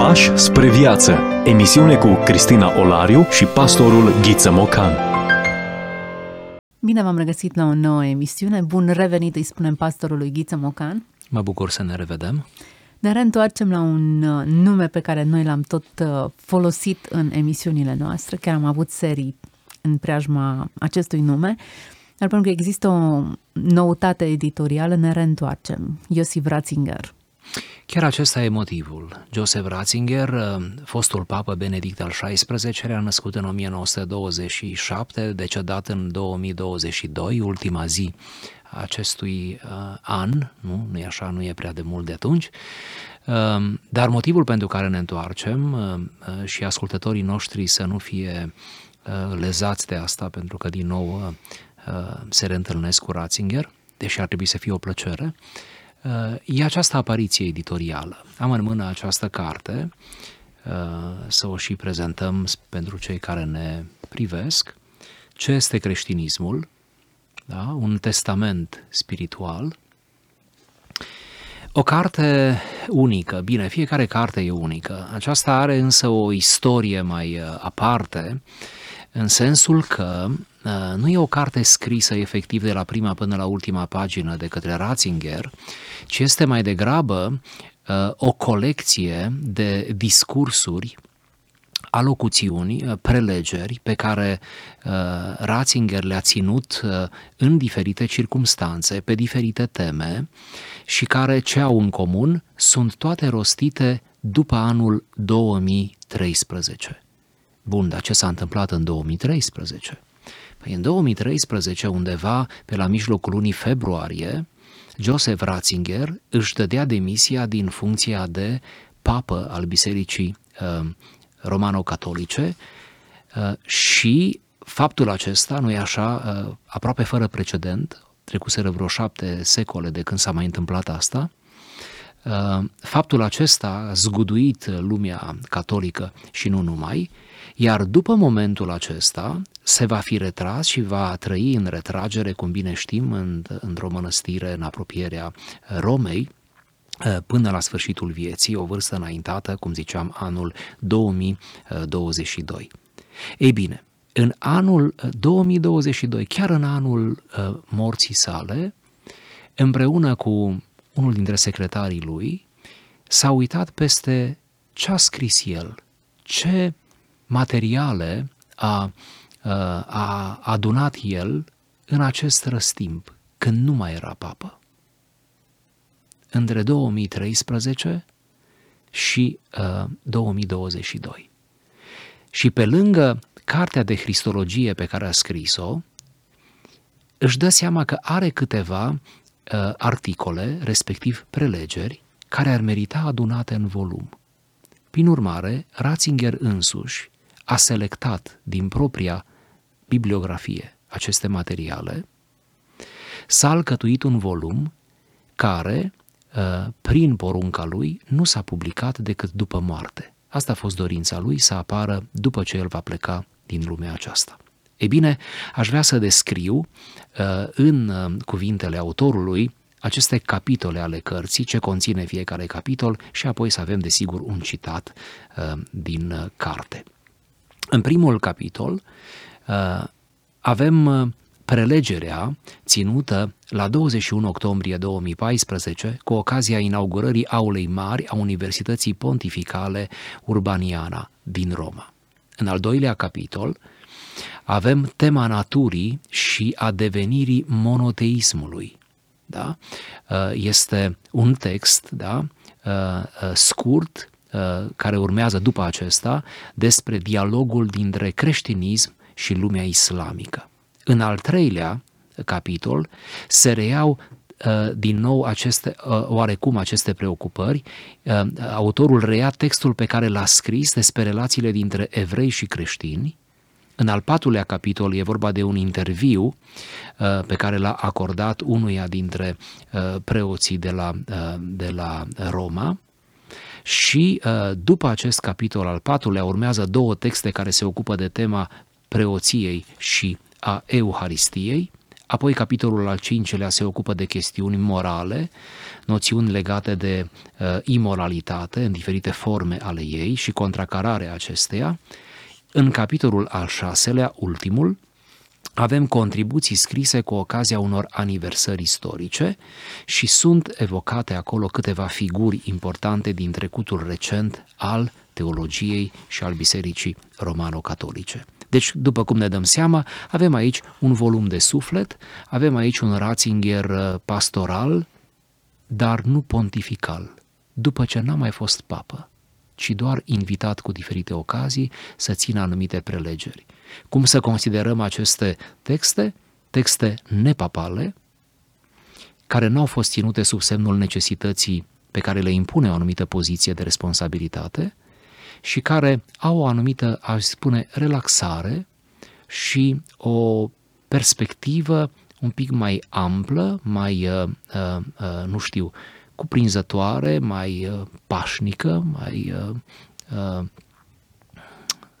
Pași spre viață. Emisiune cu Cristina Olariu și pastorul Ghiță Mocan. Bine v-am regăsit la o nouă emisiune. Bun revenit, îi spunem pastorului Ghiță Mocan. Mă bucur să ne revedem. Ne reîntoarcem la un uh, nume pe care noi l-am tot uh, folosit în emisiunile noastre. Chiar am avut serii în preajma acestui nume. Dar pentru că există o noutate editorială, ne reîntoarcem. Iosif Ratzinger. Chiar acesta e motivul. Joseph Ratzinger, uh, fostul papă Benedict al XVI-lea, născut în 1927, decedat în 2022, ultima zi acestui uh, an, nu, nu e așa, nu e prea de mult de atunci, uh, dar motivul pentru care ne întoarcem uh, uh, și ascultătorii noștri să nu fie uh, lezați de asta, pentru că din nou uh, uh se reîntâlnesc cu Ratzinger, deși ar trebui să fie o plăcere, uh, Uh, e această apariție editorială. Am în mână această carte, uh, să o și prezentăm pentru cei care ne privesc. Ce este creștinismul? Da? Un testament spiritual. O carte unică. Bine, fiecare carte e unică. Aceasta are însă o istorie mai uh, aparte, în sensul că nu e o carte scrisă efectiv de la prima până la ultima pagină de către Ratzinger, ci este mai degrabă uh, o colecție de discursuri alocuțiuni, uh, prelegeri pe care uh, Ratzinger le-a ținut uh, în diferite circumstanțe, pe diferite teme și care ce au în comun sunt toate rostite după anul 2013. Bun, dar ce s-a întâmplat în 2013? Păi în 2013, undeva pe la mijlocul lunii februarie, Joseph Ratzinger își dădea demisia din funcția de papă al Bisericii uh, romano-catolice uh, și faptul acesta, nu e așa, uh, aproape fără precedent, trecuseră vreo șapte secole de când s-a mai întâmplat asta, uh, faptul acesta a zguduit lumea catolică și nu numai, iar după momentul acesta se va fi retras și va trăi în retragere, cum bine știm, în, într-o mănăstire în apropierea Romei, eh, până la sfârșitul vieții, o vârstă înaintată, cum ziceam, anul 2022. Ei bine, în anul 2022, chiar în anul uh, morții sale, împreună cu unul dintre secretarii lui, s-a uitat peste ce a scris el, ce materiale a, a adunat el în acest răstimp, când nu mai era papă. Între 2013 și uh, 2022. Și pe lângă cartea de Cristologie pe care a scris-o, își dă seama că are câteva uh, articole, respectiv prelegeri, care ar merita adunate în volum. Prin urmare, Ratzinger însuși a selectat din propria bibliografie aceste materiale, s-a alcătuit un volum care, uh, prin porunca lui, nu s-a publicat decât după moarte. Asta a fost dorința lui să apară după ce el va pleca din lumea aceasta. E bine, aș vrea să descriu uh, în uh, cuvintele autorului aceste capitole ale cărții, ce conține fiecare capitol și apoi să avem, desigur, un citat din carte. În primul capitol uh, avem uh, prelegerea ținută la 21 octombrie 2014 cu ocazia inaugurării aulei mari a Universității Pontificale Urbaniana din Roma. În al doilea capitol avem tema naturii și a devenirii monoteismului. Da? Uh, este un text da? scurt Uh, care urmează după acesta despre dialogul dintre creștinism și lumea islamică. În al treilea capitol se reiau uh, din nou aceste, uh, oarecum aceste preocupări. Autorul reia textul pe care l-a scris despre relațiile dintre evrei și creștini. În al patrulea capitol e vorba de un interviu pe care l-a acordat unuia dintre preoții de la, de la Roma și uh, după acest capitol al patrulea urmează două texte care se ocupă de tema preoției și a Euharistiei, Apoi capitolul al cincelea se ocupă de chestiuni morale, noțiuni legate de uh, imoralitate în diferite forme ale ei și contracararea acesteia. În capitolul al șaselea, ultimul, avem contribuții scrise cu ocazia unor aniversări istorice și sunt evocate acolo câteva figuri importante din trecutul recent al teologiei și al bisericii romano-catolice. Deci, după cum ne dăm seama, avem aici un volum de suflet, avem aici un Ratzinger uh, pastoral, dar nu pontifical, după ce n-a mai fost papă, ci doar invitat cu diferite ocazii să țină anumite prelegeri. Cum să considerăm aceste texte? Texte nepapale, care nu au fost ținute sub semnul necesității pe care le impune o anumită poziție de responsabilitate și care au o anumită, aș spune, relaxare și o perspectivă un pic mai amplă, mai, uh, uh, uh, nu știu, cuprinzătoare, mai uh, pașnică, mai, uh, uh,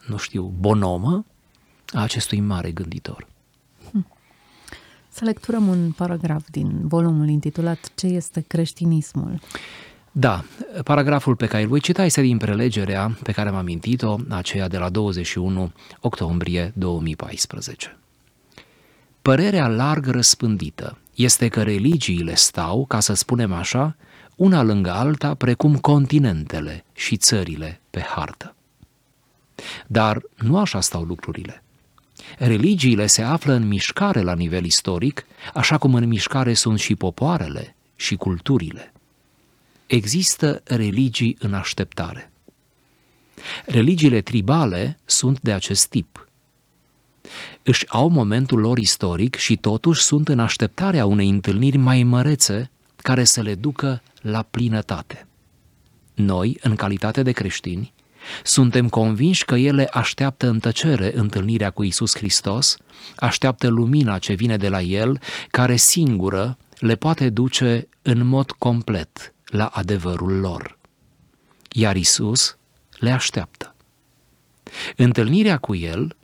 nu știu, bonomă a acestui mare gânditor. Hm. Să lecturăm un paragraf din volumul intitulat Ce este creștinismul? Da, paragraful pe care îl voi cita este din prelegerea pe care am amintit-o, aceea de la 21 octombrie 2014. Părerea larg răspândită este că religiile stau, ca să spunem așa, una lângă alta, precum continentele și țările pe hartă. Dar nu așa stau lucrurile. Religiile se află în mișcare la nivel istoric, așa cum în mișcare sunt și popoarele și culturile. Există religii în așteptare. Religiile tribale sunt de acest tip. Își au momentul lor istoric și totuși sunt în așteptarea unei întâlniri mai mărețe care să le ducă la plinătate. Noi, în calitate de creștini, suntem convinși că ele așteaptă în tăcere întâlnirea cu Isus Hristos, așteaptă lumina ce vine de la El, care singură le poate duce în mod complet la adevărul lor. Iar Isus le așteaptă. Întâlnirea cu El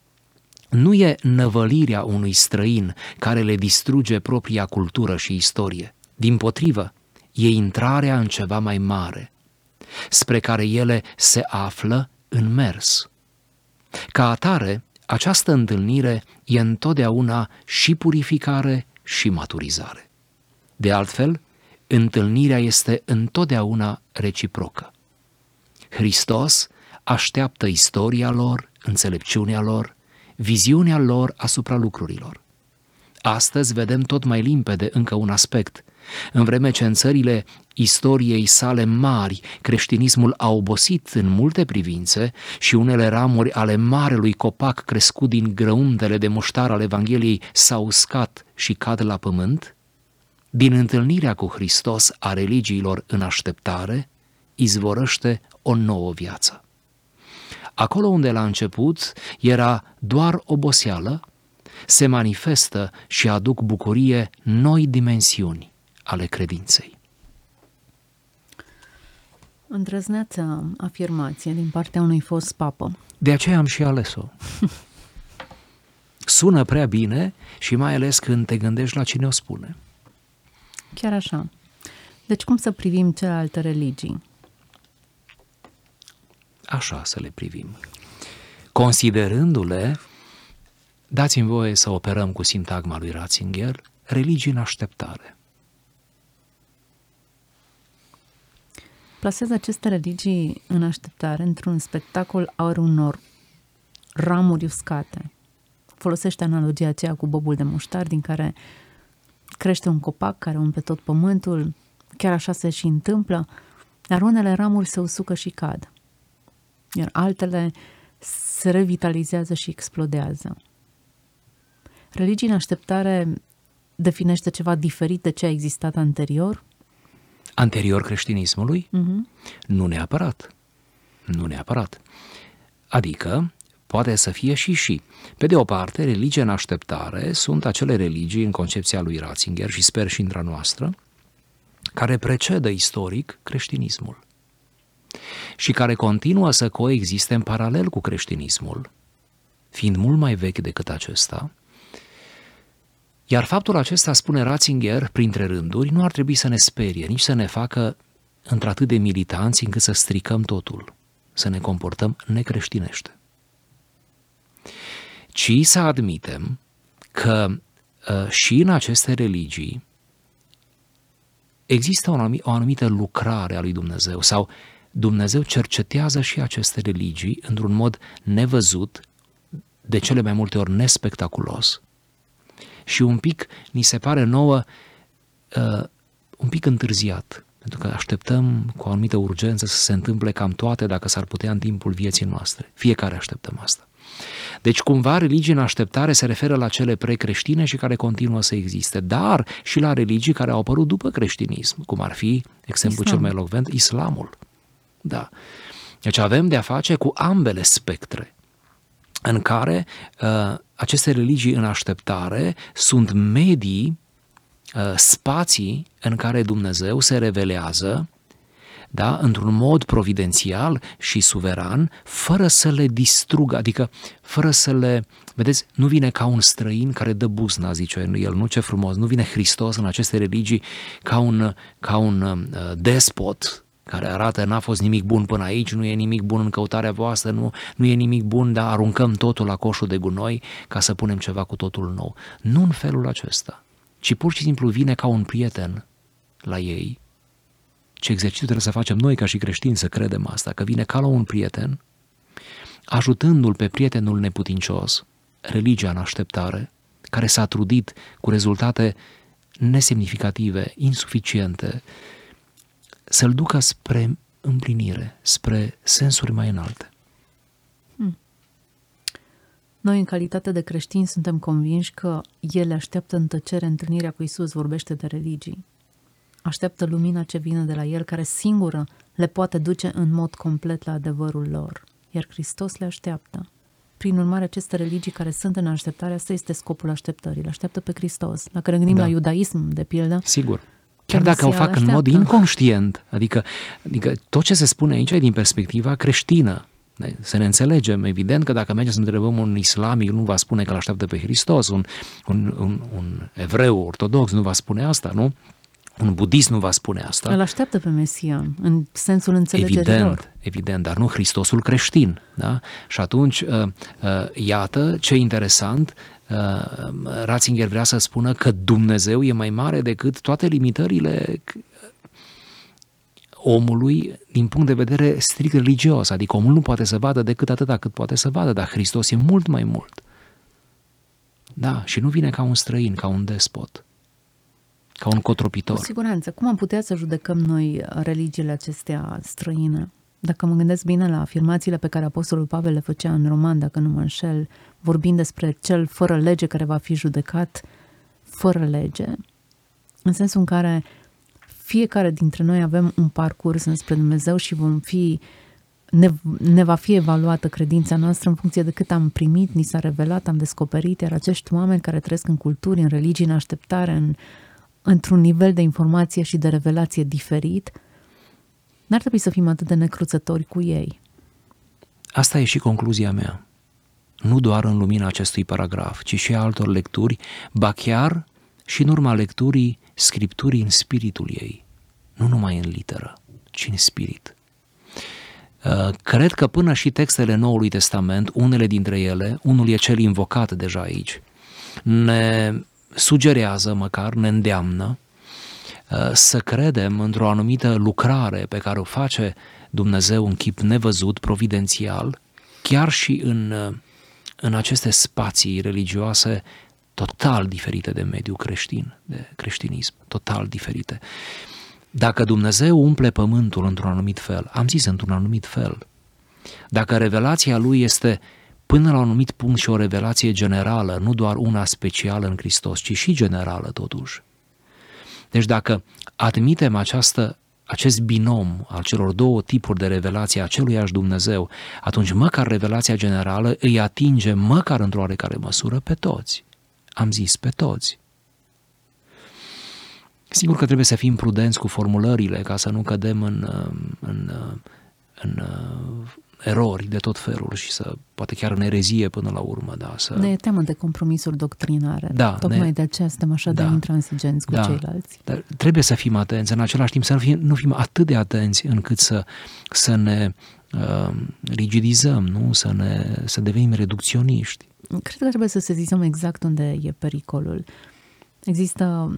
nu e năvălirea unui străin care le distruge propria cultură și istorie. Din potrivă, e intrarea în ceva mai mare, spre care ele se află în mers. Ca atare, această întâlnire e întotdeauna și purificare și maturizare. De altfel, întâlnirea este întotdeauna reciprocă. Hristos așteaptă istoria lor, înțelepciunea lor, viziunea lor asupra lucrurilor. Astăzi vedem tot mai limpede încă un aspect. În vreme ce în țările istoriei sale mari, creștinismul a obosit în multe privințe și unele ramuri ale marelui copac crescut din grăuntele de muștar al Evangheliei s-au uscat și cad la pământ, din întâlnirea cu Hristos a religiilor în așteptare, izvorăște o nouă viață. Acolo unde la început era doar oboseală, se manifestă și aduc bucurie noi dimensiuni ale credinței. Îndrăzneață afirmație din partea unui fost papă. De aceea am și ales-o. Sună prea bine și mai ales când te gândești la cine o spune. Chiar așa. Deci cum să privim celelalte religii? Așa să le privim. Considerându-le, dați-mi voie să operăm cu sintagma lui Ratzinger, religii în așteptare. Plasez aceste religii în așteptare într-un spectacol al unor ramuri uscate. Folosește analogia aceea cu bobul de muștar din care crește un copac care umple tot pământul, chiar așa se și întâmplă, dar unele ramuri se usucă și cad, iar altele se revitalizează și explodează. Religia în așteptare definește ceva diferit de ce a existat anterior? Anterior creștinismului? Uh-huh. Nu neapărat. Nu neapărat. Adică, Poate să fie și și. Pe de o parte, religia în așteptare sunt acele religii în concepția lui Ratzinger și sper și între noastră, care precedă istoric creștinismul și care continuă să coexiste în paralel cu creștinismul, fiind mult mai vechi decât acesta, Iar faptul acesta, spune Ratzinger, printre rânduri, nu ar trebui să ne sperie, nici să ne facă într-atât de militanți încât să stricăm totul, să ne comportăm necreștinește. Ci să admitem că uh, și în aceste religii există o, o anumită lucrare a lui Dumnezeu sau Dumnezeu cercetează și aceste religii într-un mod nevăzut, de cele mai multe ori nespectaculos. Și un pic, ni se pare nouă, uh, un pic întârziat, pentru că așteptăm cu o anumită urgență să se întâmple cam toate dacă s-ar putea în timpul vieții noastre. Fiecare așteptăm asta. Deci cumva religia în așteptare se referă la cele precreștine și care continuă să existe, dar și la religii care au apărut după creștinism, cum ar fi, exemplu Islam. cel mai elocvent, islamul. Da. Deci avem de a face cu ambele spectre în care uh, aceste religii în așteptare sunt medii, uh, spații în care Dumnezeu se revelează da, într-un mod providențial și suveran, fără să le distrugă, adică fără să le... Vedeți, nu vine ca un străin care dă buzna, zice el, nu ce frumos, nu vine Hristos în aceste religii ca un, ca un uh, despot, care arată n-a fost nimic bun până aici, nu e nimic bun în căutarea voastră, nu, nu e nimic bun, dar aruncăm totul la coșul de gunoi ca să punem ceva cu totul nou. Nu în felul acesta, ci pur și simplu vine ca un prieten la ei. Ce exercițiu trebuie să facem noi ca și creștini să credem asta, că vine ca la un prieten, ajutându-l pe prietenul neputincios, religia în așteptare, care s-a trudit cu rezultate nesemnificative, insuficiente, să-l ducă spre împlinire, spre sensuri mai înalte. Hmm. Noi, în calitate de creștini, suntem convinși că ele așteaptă în tăcere întâlnirea cu Isus, vorbește de religii. Așteaptă lumina ce vine de la El, care singură le poate duce în mod complet la adevărul lor. Iar Hristos le așteaptă. Prin urmare, aceste religii care sunt în așteptare, asta este scopul așteptării. Le așteaptă pe Hristos. Dacă ne gândim da. la iudaism, de pildă, Sigur Chiar dacă o fac așteaptă. în mod inconștient, adică, adică tot ce se spune aici e din perspectiva creștină. Să ne înțelegem, evident că dacă mergem să întrebăm un islamic, nu va spune că îl așteaptă pe Hristos, un, un, un, un evreu ortodox nu va spune asta, nu? Un budist nu va spune asta. Îl așteaptă pe Mesia, în sensul înțelegerii Evident, lor. evident, dar nu Hristosul creștin. Da? Și atunci, uh, uh, iată ce interesant, Uh, Ratzinger vrea să spună că Dumnezeu e mai mare decât toate limitările omului din punct de vedere strict religios, adică omul nu poate să vadă decât atâta cât poate să vadă, dar Hristos e mult mai mult. Da, și nu vine ca un străin, ca un despot, ca un cotropitor. Cu siguranță. Cum am putea să judecăm noi religiile acestea străine? Dacă mă gândesc bine la afirmațiile pe care Apostolul Pavel le făcea în roman, dacă nu mă înșel, vorbind despre cel fără lege care va fi judecat fără lege, în sensul în care fiecare dintre noi avem un parcurs înspre Dumnezeu și vom fi ne, ne va fi evaluată credința noastră în funcție de cât am primit, ni s-a revelat, am descoperit, iar acești oameni care trăiesc în culturi, în religii, în așteptare, în, într-un nivel de informație și de revelație diferit, n-ar trebui să fim atât de necruțători cu ei. Asta e și concluzia mea nu doar în lumina acestui paragraf, ci și a altor lecturi, ba chiar și în urma lecturii Scripturii în spiritul ei, nu numai în literă, ci în spirit. Uh, cred că până și textele Noului Testament, unele dintre ele, unul e cel invocat deja aici, ne sugerează măcar, ne îndeamnă uh, să credem într-o anumită lucrare pe care o face Dumnezeu în chip nevăzut, providențial, chiar și în uh, în aceste spații religioase total diferite de mediul creștin, de creștinism, total diferite. Dacă Dumnezeu umple pământul într-un anumit fel, am zis într-un anumit fel, dacă revelația lui este până la un anumit punct și o revelație generală, nu doar una specială în Hristos, ci și generală totuși. Deci dacă admitem această acest binom al celor două tipuri de revelație a aceluiași Dumnezeu, atunci măcar revelația generală îi atinge măcar într-o oarecare măsură pe toți. Am zis pe toți. Sigur că trebuie să fim prudenți cu formulările ca să nu cădem în, în în uh, erori de tot felul și să, poate chiar în erezie până la urmă, da. Să... Ne e teamă de compromisuri doctrinare. Da, Tocmai ne... de aceea suntem așa da, de intransigenți cu da, ceilalți. Dar trebuie să fim atenți, în același timp să nu fim, nu fim atât de atenți încât să, să ne uh, rigidizăm, nu? Să, ne, să devenim reducționiști. Cred că trebuie să sezizăm exact unde e pericolul. Există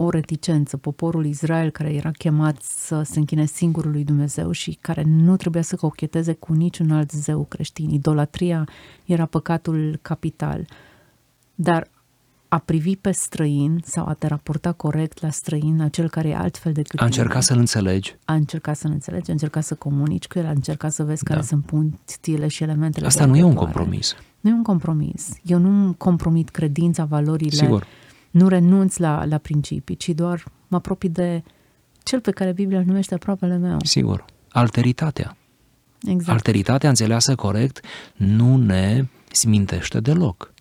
o reticență, poporul Israel care era chemat să se închine singurului Dumnezeu și care nu trebuia să cocheteze cu niciun alt zeu creștin. Idolatria era păcatul capital. Dar a privi pe străin sau a te raporta corect la străin, la cel care e altfel decât A încercat să-l înțelegi. A încercat să-l înțelegi, a încercat să comunici cu el, a încercat să vezi da. care sunt punctile și elementele. Asta nu e un compromis. Nu e un compromis. Eu nu compromit credința, valorile. Sigur nu renunț la, la principii, ci doar mă apropii de cel pe care Biblia îl numește aproapele meu. Sigur. Alteritatea. Exact. Alteritatea înțeleasă corect nu ne smintește deloc.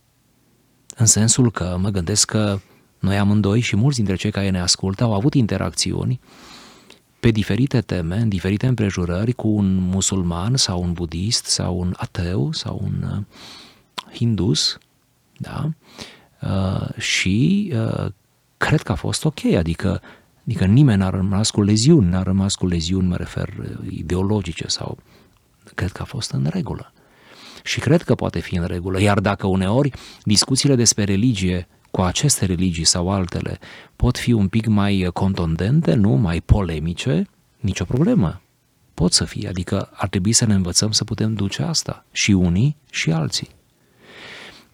În sensul că mă gândesc că noi amândoi și mulți dintre cei care ne ascultă au avut interacțiuni pe diferite teme, în diferite împrejurări, cu un musulman sau un budist sau un ateu sau un uh, hindus, da? Uh, și uh, cred că a fost ok, adică, adică nimeni n-a rămas cu leziuni, n-a rămas cu leziuni, mă refer, uh, ideologice sau cred că a fost în regulă. Și cred că poate fi în regulă, iar dacă uneori discuțiile despre religie cu aceste religii sau altele pot fi un pic mai contundente, nu, mai polemice, nicio problemă. Pot să fie, adică ar trebui să ne învățăm să putem duce asta, și unii și alții.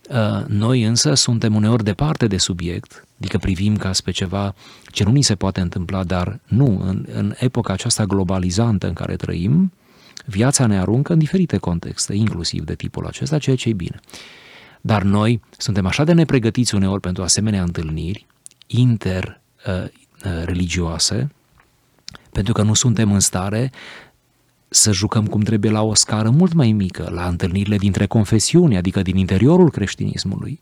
Uh, noi însă suntem uneori departe de subiect, adică privim ca spre ceva ce nu ni se poate întâmpla, dar nu, în, în epoca aceasta globalizantă în care trăim, viața ne aruncă în diferite contexte, inclusiv de tipul acesta, ceea ce e bine. Dar noi suntem așa de nepregătiți uneori pentru asemenea întâlniri interreligioase, uh, uh, pentru că nu suntem în stare să jucăm cum trebuie la o scară mult mai mică, la întâlnirile dintre confesiuni, adică din interiorul creștinismului.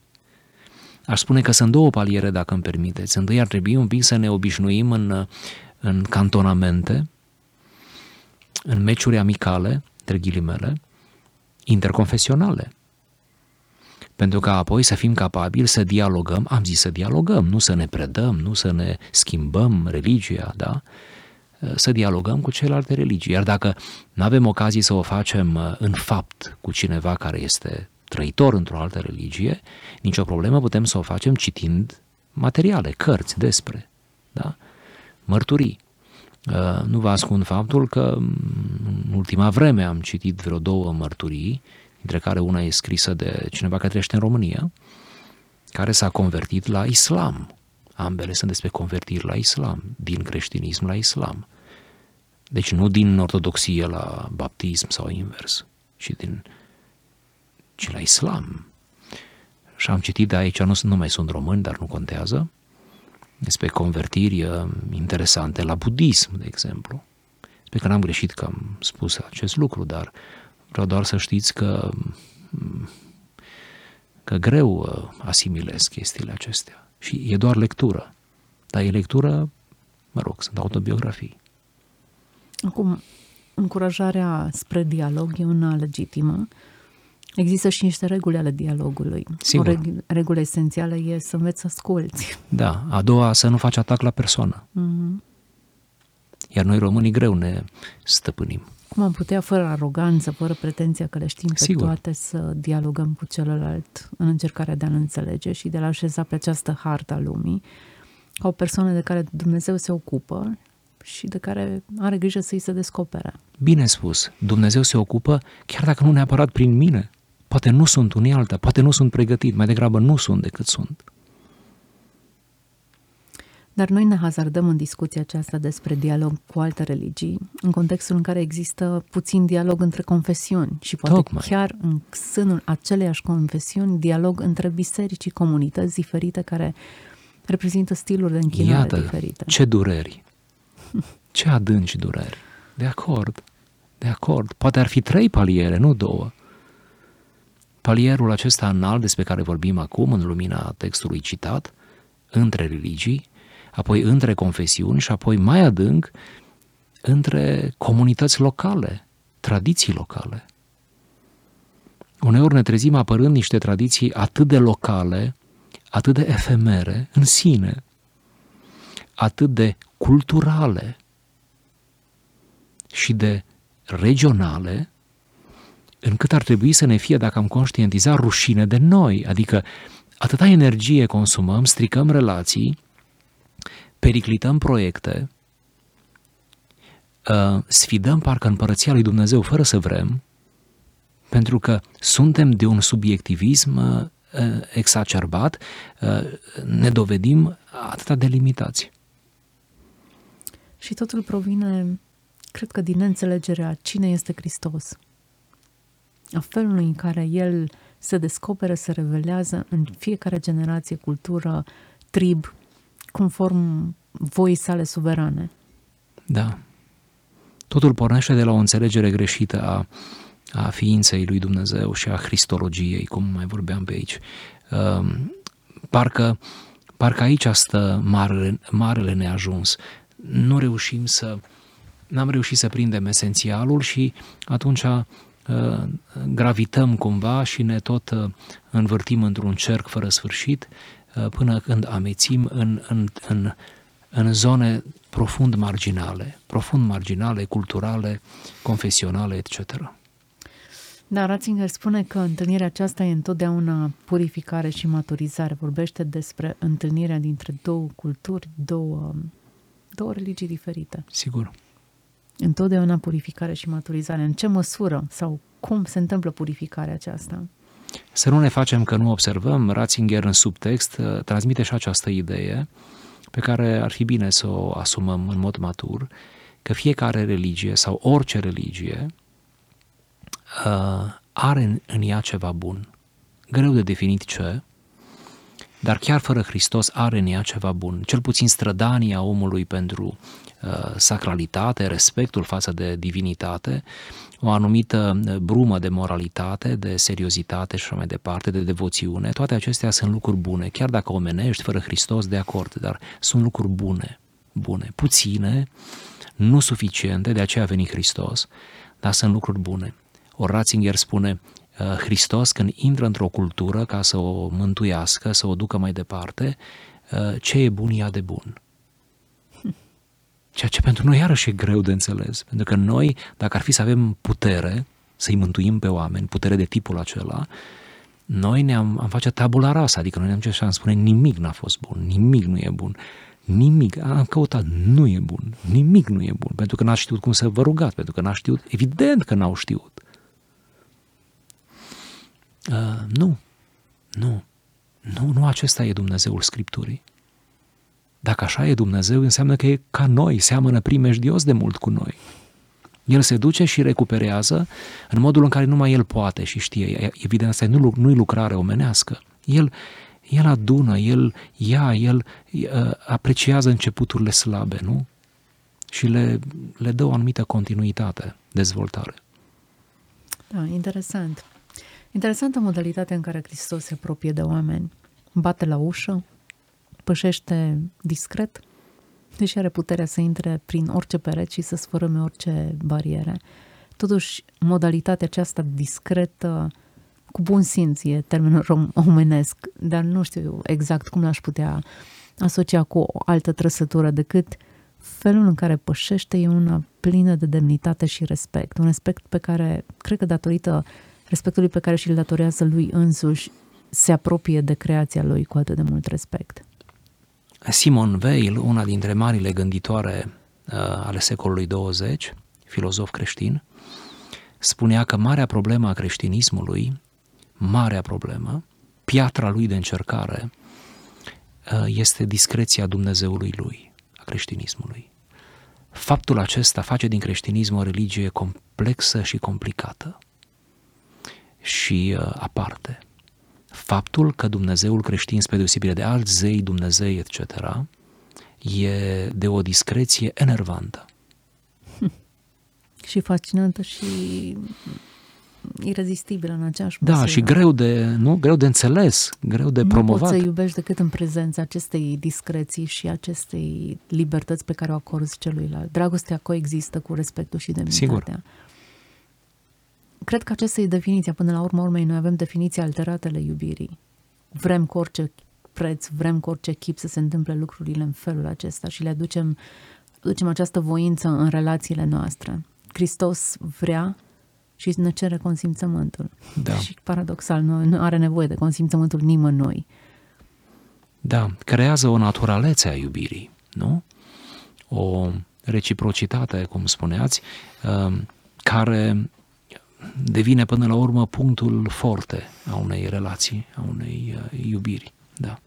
Aș spune că sunt două paliere, dacă îmi permiteți. Întâi ar trebui un pic să ne obișnuim în, în cantonamente, în meciuri amicale, între ghilimele, interconfesionale. Pentru ca apoi să fim capabili să dialogăm, am zis să dialogăm, nu să ne predăm, nu să ne schimbăm religia, da? Să dialogăm cu celelalte religii. Iar dacă nu avem ocazii să o facem uh, în fapt cu cineva care este trăitor într-o altă religie, nicio problemă putem să o facem citind materiale, cărți despre, da? mărturii. Uh, nu vă ascund faptul că mm, în ultima vreme am citit vreo două mărturii, dintre care una e scrisă de cineva care trăiește în România, care s-a convertit la islam. Ambele sunt despre convertiri la islam, din creștinism la islam. Deci nu din ortodoxie la baptism sau invers, ci, din, ci la islam. Și am citit de aici, nu, nu mai sunt români, dar nu contează, despre convertiri uh, interesante la budism, de exemplu. Sper că n-am greșit că am spus acest lucru, dar vreau doar să știți că, că greu uh, asimilez chestiile acestea. Și e doar lectură. Dar e lectură, mă rog, sunt autobiografii. Acum, încurajarea spre dialog e una legitimă. Există și niște reguli ale dialogului. Sigur. O reg- regulă esențială e să înveți să asculți. Da, a doua să nu faci atac la persoană. Mm-hmm. Iar noi românii greu ne stăpânim. Cum am putea, fără aroganță, fără pretenția că le știm pe Sigur. toate, să dialogăm cu celălalt în încercarea de a-l înțelege și de a-l așeza pe această harta lumii ca o persoană de care Dumnezeu se ocupă și de care are grijă să-i se descopere. Bine spus, Dumnezeu se ocupă chiar dacă nu neapărat prin mine. Poate nu sunt unii alta, poate nu sunt pregătit, mai degrabă nu sunt decât sunt. Dar noi ne hazardăm în discuția aceasta despre dialog cu alte religii, în contextul în care există puțin dialog între confesiuni și poate Tocmai. chiar în sânul aceleiași confesiuni, dialog între biserici și comunități diferite care reprezintă stiluri de închinare Iată diferite. ce dureri, ce adânci dureri. De acord, de acord. Poate ar fi trei paliere, nu două. Palierul acesta înalt despre care vorbim acum, în lumina textului citat, între religii, apoi între confesiuni și apoi mai adânc între comunități locale, tradiții locale. Uneori ne trezim apărând niște tradiții atât de locale, atât de efemere în sine, atât de culturale și de regionale, încât ar trebui să ne fie, dacă am conștientizat, rușine de noi. Adică atâta energie consumăm, stricăm relații, periclităm proiecte, uh, sfidăm parcă împărăția lui Dumnezeu fără să vrem, pentru că suntem de un subiectivism uh, exacerbat, uh, ne dovedim atâta de limitați. Și totul provine, cred că, din neînțelegerea cine este Hristos. A felului în care El se descoperă, se revelează în fiecare generație, cultură, trib, conform voii sale suverane. Da. Totul pornește de la o înțelegere greșită a, a ființei lui Dumnezeu și a Cristologiei, cum mai vorbeam pe aici. Um, parcă, parcă aici stă marele, marele neajuns. Nu reușim să, n-am reușit să prindem esențialul și atunci uh, gravităm cumva și ne tot uh, învârtim într-un cerc fără sfârșit uh, până când amețim în, în, în, în zone profund marginale, profund marginale, culturale, confesionale, etc. Da, Ratzinger spune că întâlnirea aceasta e întotdeauna purificare și maturizare. Vorbește despre întâlnirea dintre două culturi, două, două religii diferite. Sigur. Întotdeauna purificare și maturizare. În ce măsură sau cum se întâmplă purificarea aceasta? Să nu ne facem că nu observăm. Ratzinger în subtext uh, transmite și această idee pe care ar fi bine să o asumăm în mod matur, că fiecare religie sau orice religie uh, are în, în ea ceva bun. Greu de definit ce, dar chiar fără Hristos are în ea ceva bun. Cel puțin strădania omului pentru uh, sacralitate, respectul față de divinitate, o anumită uh, brumă de moralitate, de seriozitate și așa mai departe, de devoțiune, toate acestea sunt lucruri bune, chiar dacă omenești fără Hristos, de acord, dar sunt lucruri bune, bune, puține, nu suficiente, de aceea a venit Hristos, dar sunt lucruri bune. O Ratzinger spune, uh, Hristos când intră într-o cultură ca să o mântuiască, să o ducă mai departe, uh, ce e bun ia de bun. Ceea ce pentru noi iarăși e greu de înțeles, pentru că noi, dacă ar fi să avem putere să-i mântuim pe oameni, putere de tipul acela, noi ne-am am face tabula rasa, adică noi ne-am ce am spune nimic n-a fost bun, nimic nu e bun, nimic, am căutat, nu e bun, nimic nu e bun, pentru că n-a știut cum să vă rugați, pentru că n-a știut, evident că n-au știut. Uh, nu, nu, nu, nu acesta e Dumnezeul Scripturii. Dacă așa e Dumnezeu, înseamnă că e ca noi, seamănă primejdios de mult cu noi. El se duce și recuperează în modul în care numai el poate și știe. Evident, asta nu, nu-i lucrare omenească. El, el adună, el ia, el uh, apreciază începuturile slabe, nu? Și le, le dă o anumită continuitate, dezvoltare. Da, interesant. Interesantă modalitatea în care Hristos se apropie de oameni. Bate la ușă, pășește discret, deși are puterea să intre prin orice pereți și să sfărâme orice bariere. Totuși, modalitatea aceasta discretă, cu bun simț, e termenul omenesc, dar nu știu exact cum l-aș putea asocia cu o altă trăsătură decât felul în care pășește e una plină de demnitate și respect. Un respect pe care, cred că datorită respectului pe care și-l datorează lui însuși, se apropie de creația lui cu atât de mult respect. Simon Weil, una dintre marile gânditoare uh, ale secolului 20, filozof creștin, spunea că marea problemă a creștinismului, marea problemă, piatra lui de încercare, uh, este discreția Dumnezeului lui, a creștinismului. Faptul acesta face din creștinism o religie complexă și complicată și uh, aparte faptul că Dumnezeul creștin, spre deosebire de alți zei, Dumnezei, etc., e de o discreție enervantă. Și fascinantă și irezistibilă în aceeași Da, măsură. și greu de, nu? greu de înțeles, greu de nu promovat. poți să iubești decât în prezența acestei discreții și acestei libertăți pe care o acorzi celuilalt. Dragostea coexistă cu respectul și demnitatea. Sigur. Cred că aceasta e definiția. Până la urmă urmei, noi avem definiția alteratele iubirii. Vrem cu orice preț, vrem cu orice chip să se întâmple lucrurile în felul acesta și le aducem, aducem această voință în relațiile noastre. Hristos vrea și ne cere consimțământul. Da. Și paradoxal, nu, nu are nevoie de consimțământul nimănui. Da, creează o naturalețe a iubirii, nu? O reciprocitate, cum spuneați, um, care devine până la urmă punctul forte a unei relații, a unei uh, iubiri. Da.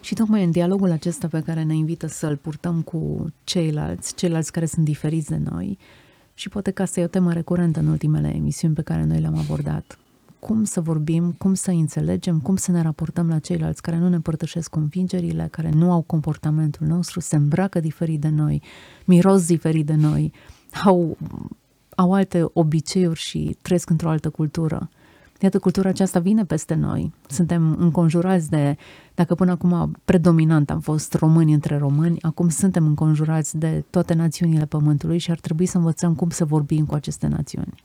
Și tocmai în dialogul acesta pe care ne invită să-l purtăm cu ceilalți, ceilalți care sunt diferiți de noi, și poate că asta e o temă recurentă în ultimele emisiuni pe care noi le-am abordat. Cum să vorbim, cum să înțelegem, cum să ne raportăm la ceilalți care nu ne împărtășesc convingerile, care nu au comportamentul nostru, se îmbracă diferit de noi, miros diferit de noi, au, au alte obiceiuri și trăiesc într-o altă cultură. Iată, cultura aceasta vine peste noi. Suntem înconjurați de, dacă până acum predominant am fost români între români, acum suntem înconjurați de toate națiunile Pământului și ar trebui să învățăm cum să vorbim cu aceste națiuni.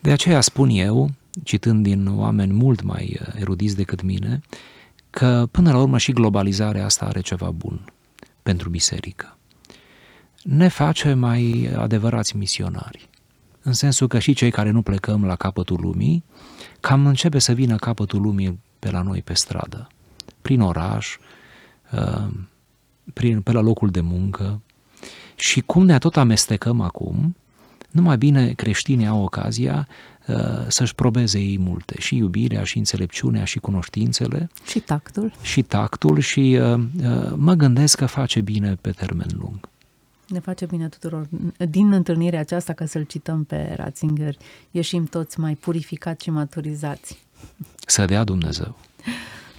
De aceea spun eu, citând din oameni mult mai uh, erudiți decât mine, că până la urmă și globalizarea asta are ceva bun pentru biserică. Ne face mai adevărați misionari. În sensul că și cei care nu plecăm la capătul lumii, cam începe să vină capătul lumii pe la noi pe stradă, prin oraș, uh, prin, pe la locul de muncă. Și cum ne tot amestecăm acum, numai bine creștinii au ocazia uh, să-și probeze ei multe, și iubirea, și înțelepciunea, și cunoștințele, Și tactul. și tactul și uh, uh, mă gândesc că face bine pe termen lung. Ne face bine tuturor. Din întâlnirea aceasta, ca să-l cităm pe Ratzinger, ieșim toți mai purificați și maturizați. Să dea Dumnezeu.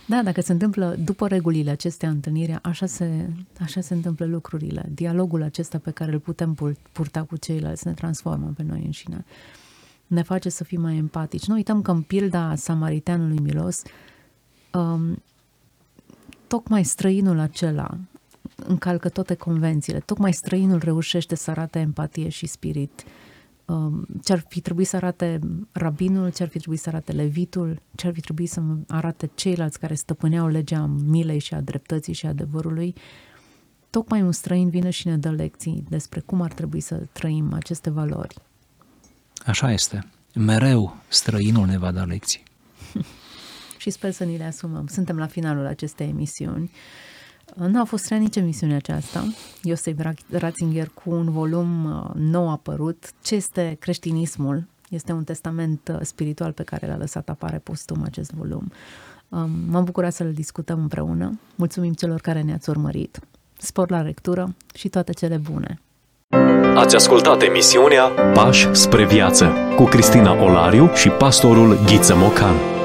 Da, dacă se întâmplă după regulile acestea întâlnirea, așa se, așa se întâmplă lucrurile. Dialogul acesta pe care îl putem pur- purta cu ceilalți ne transformă pe noi înșine. Ne face să fim mai empatici. Nu uităm că în pilda samariteanului milos, um, tocmai străinul acela încalcă toate convențiile, tocmai străinul reușește să arate empatie și spirit. Um, ce-ar fi trebuit să arate rabinul, ce-ar fi trebuit să arate levitul, ce-ar fi trebuit să arate ceilalți care stăpâneau legea milei și a dreptății și a adevărului, tocmai un străin vine și ne dă lecții despre cum ar trebui să trăim aceste valori. Așa este. Mereu străinul ne va da lecții. și sper să ni le asumăm. Suntem la finalul acestei emisiuni. Nu a fost rea nici emisiunea aceasta. Iosef Ratzinger cu un volum uh, nou apărut. Ce este creștinismul? Este un testament uh, spiritual pe care l-a lăsat apare postum acest volum. Um, m-am bucurat să-l discutăm împreună. Mulțumim celor care ne-ați urmărit. Spor la lectură și toate cele bune! Ați ascultat emisiunea Pași spre viață cu Cristina Olariu și pastorul Ghiță Mocan.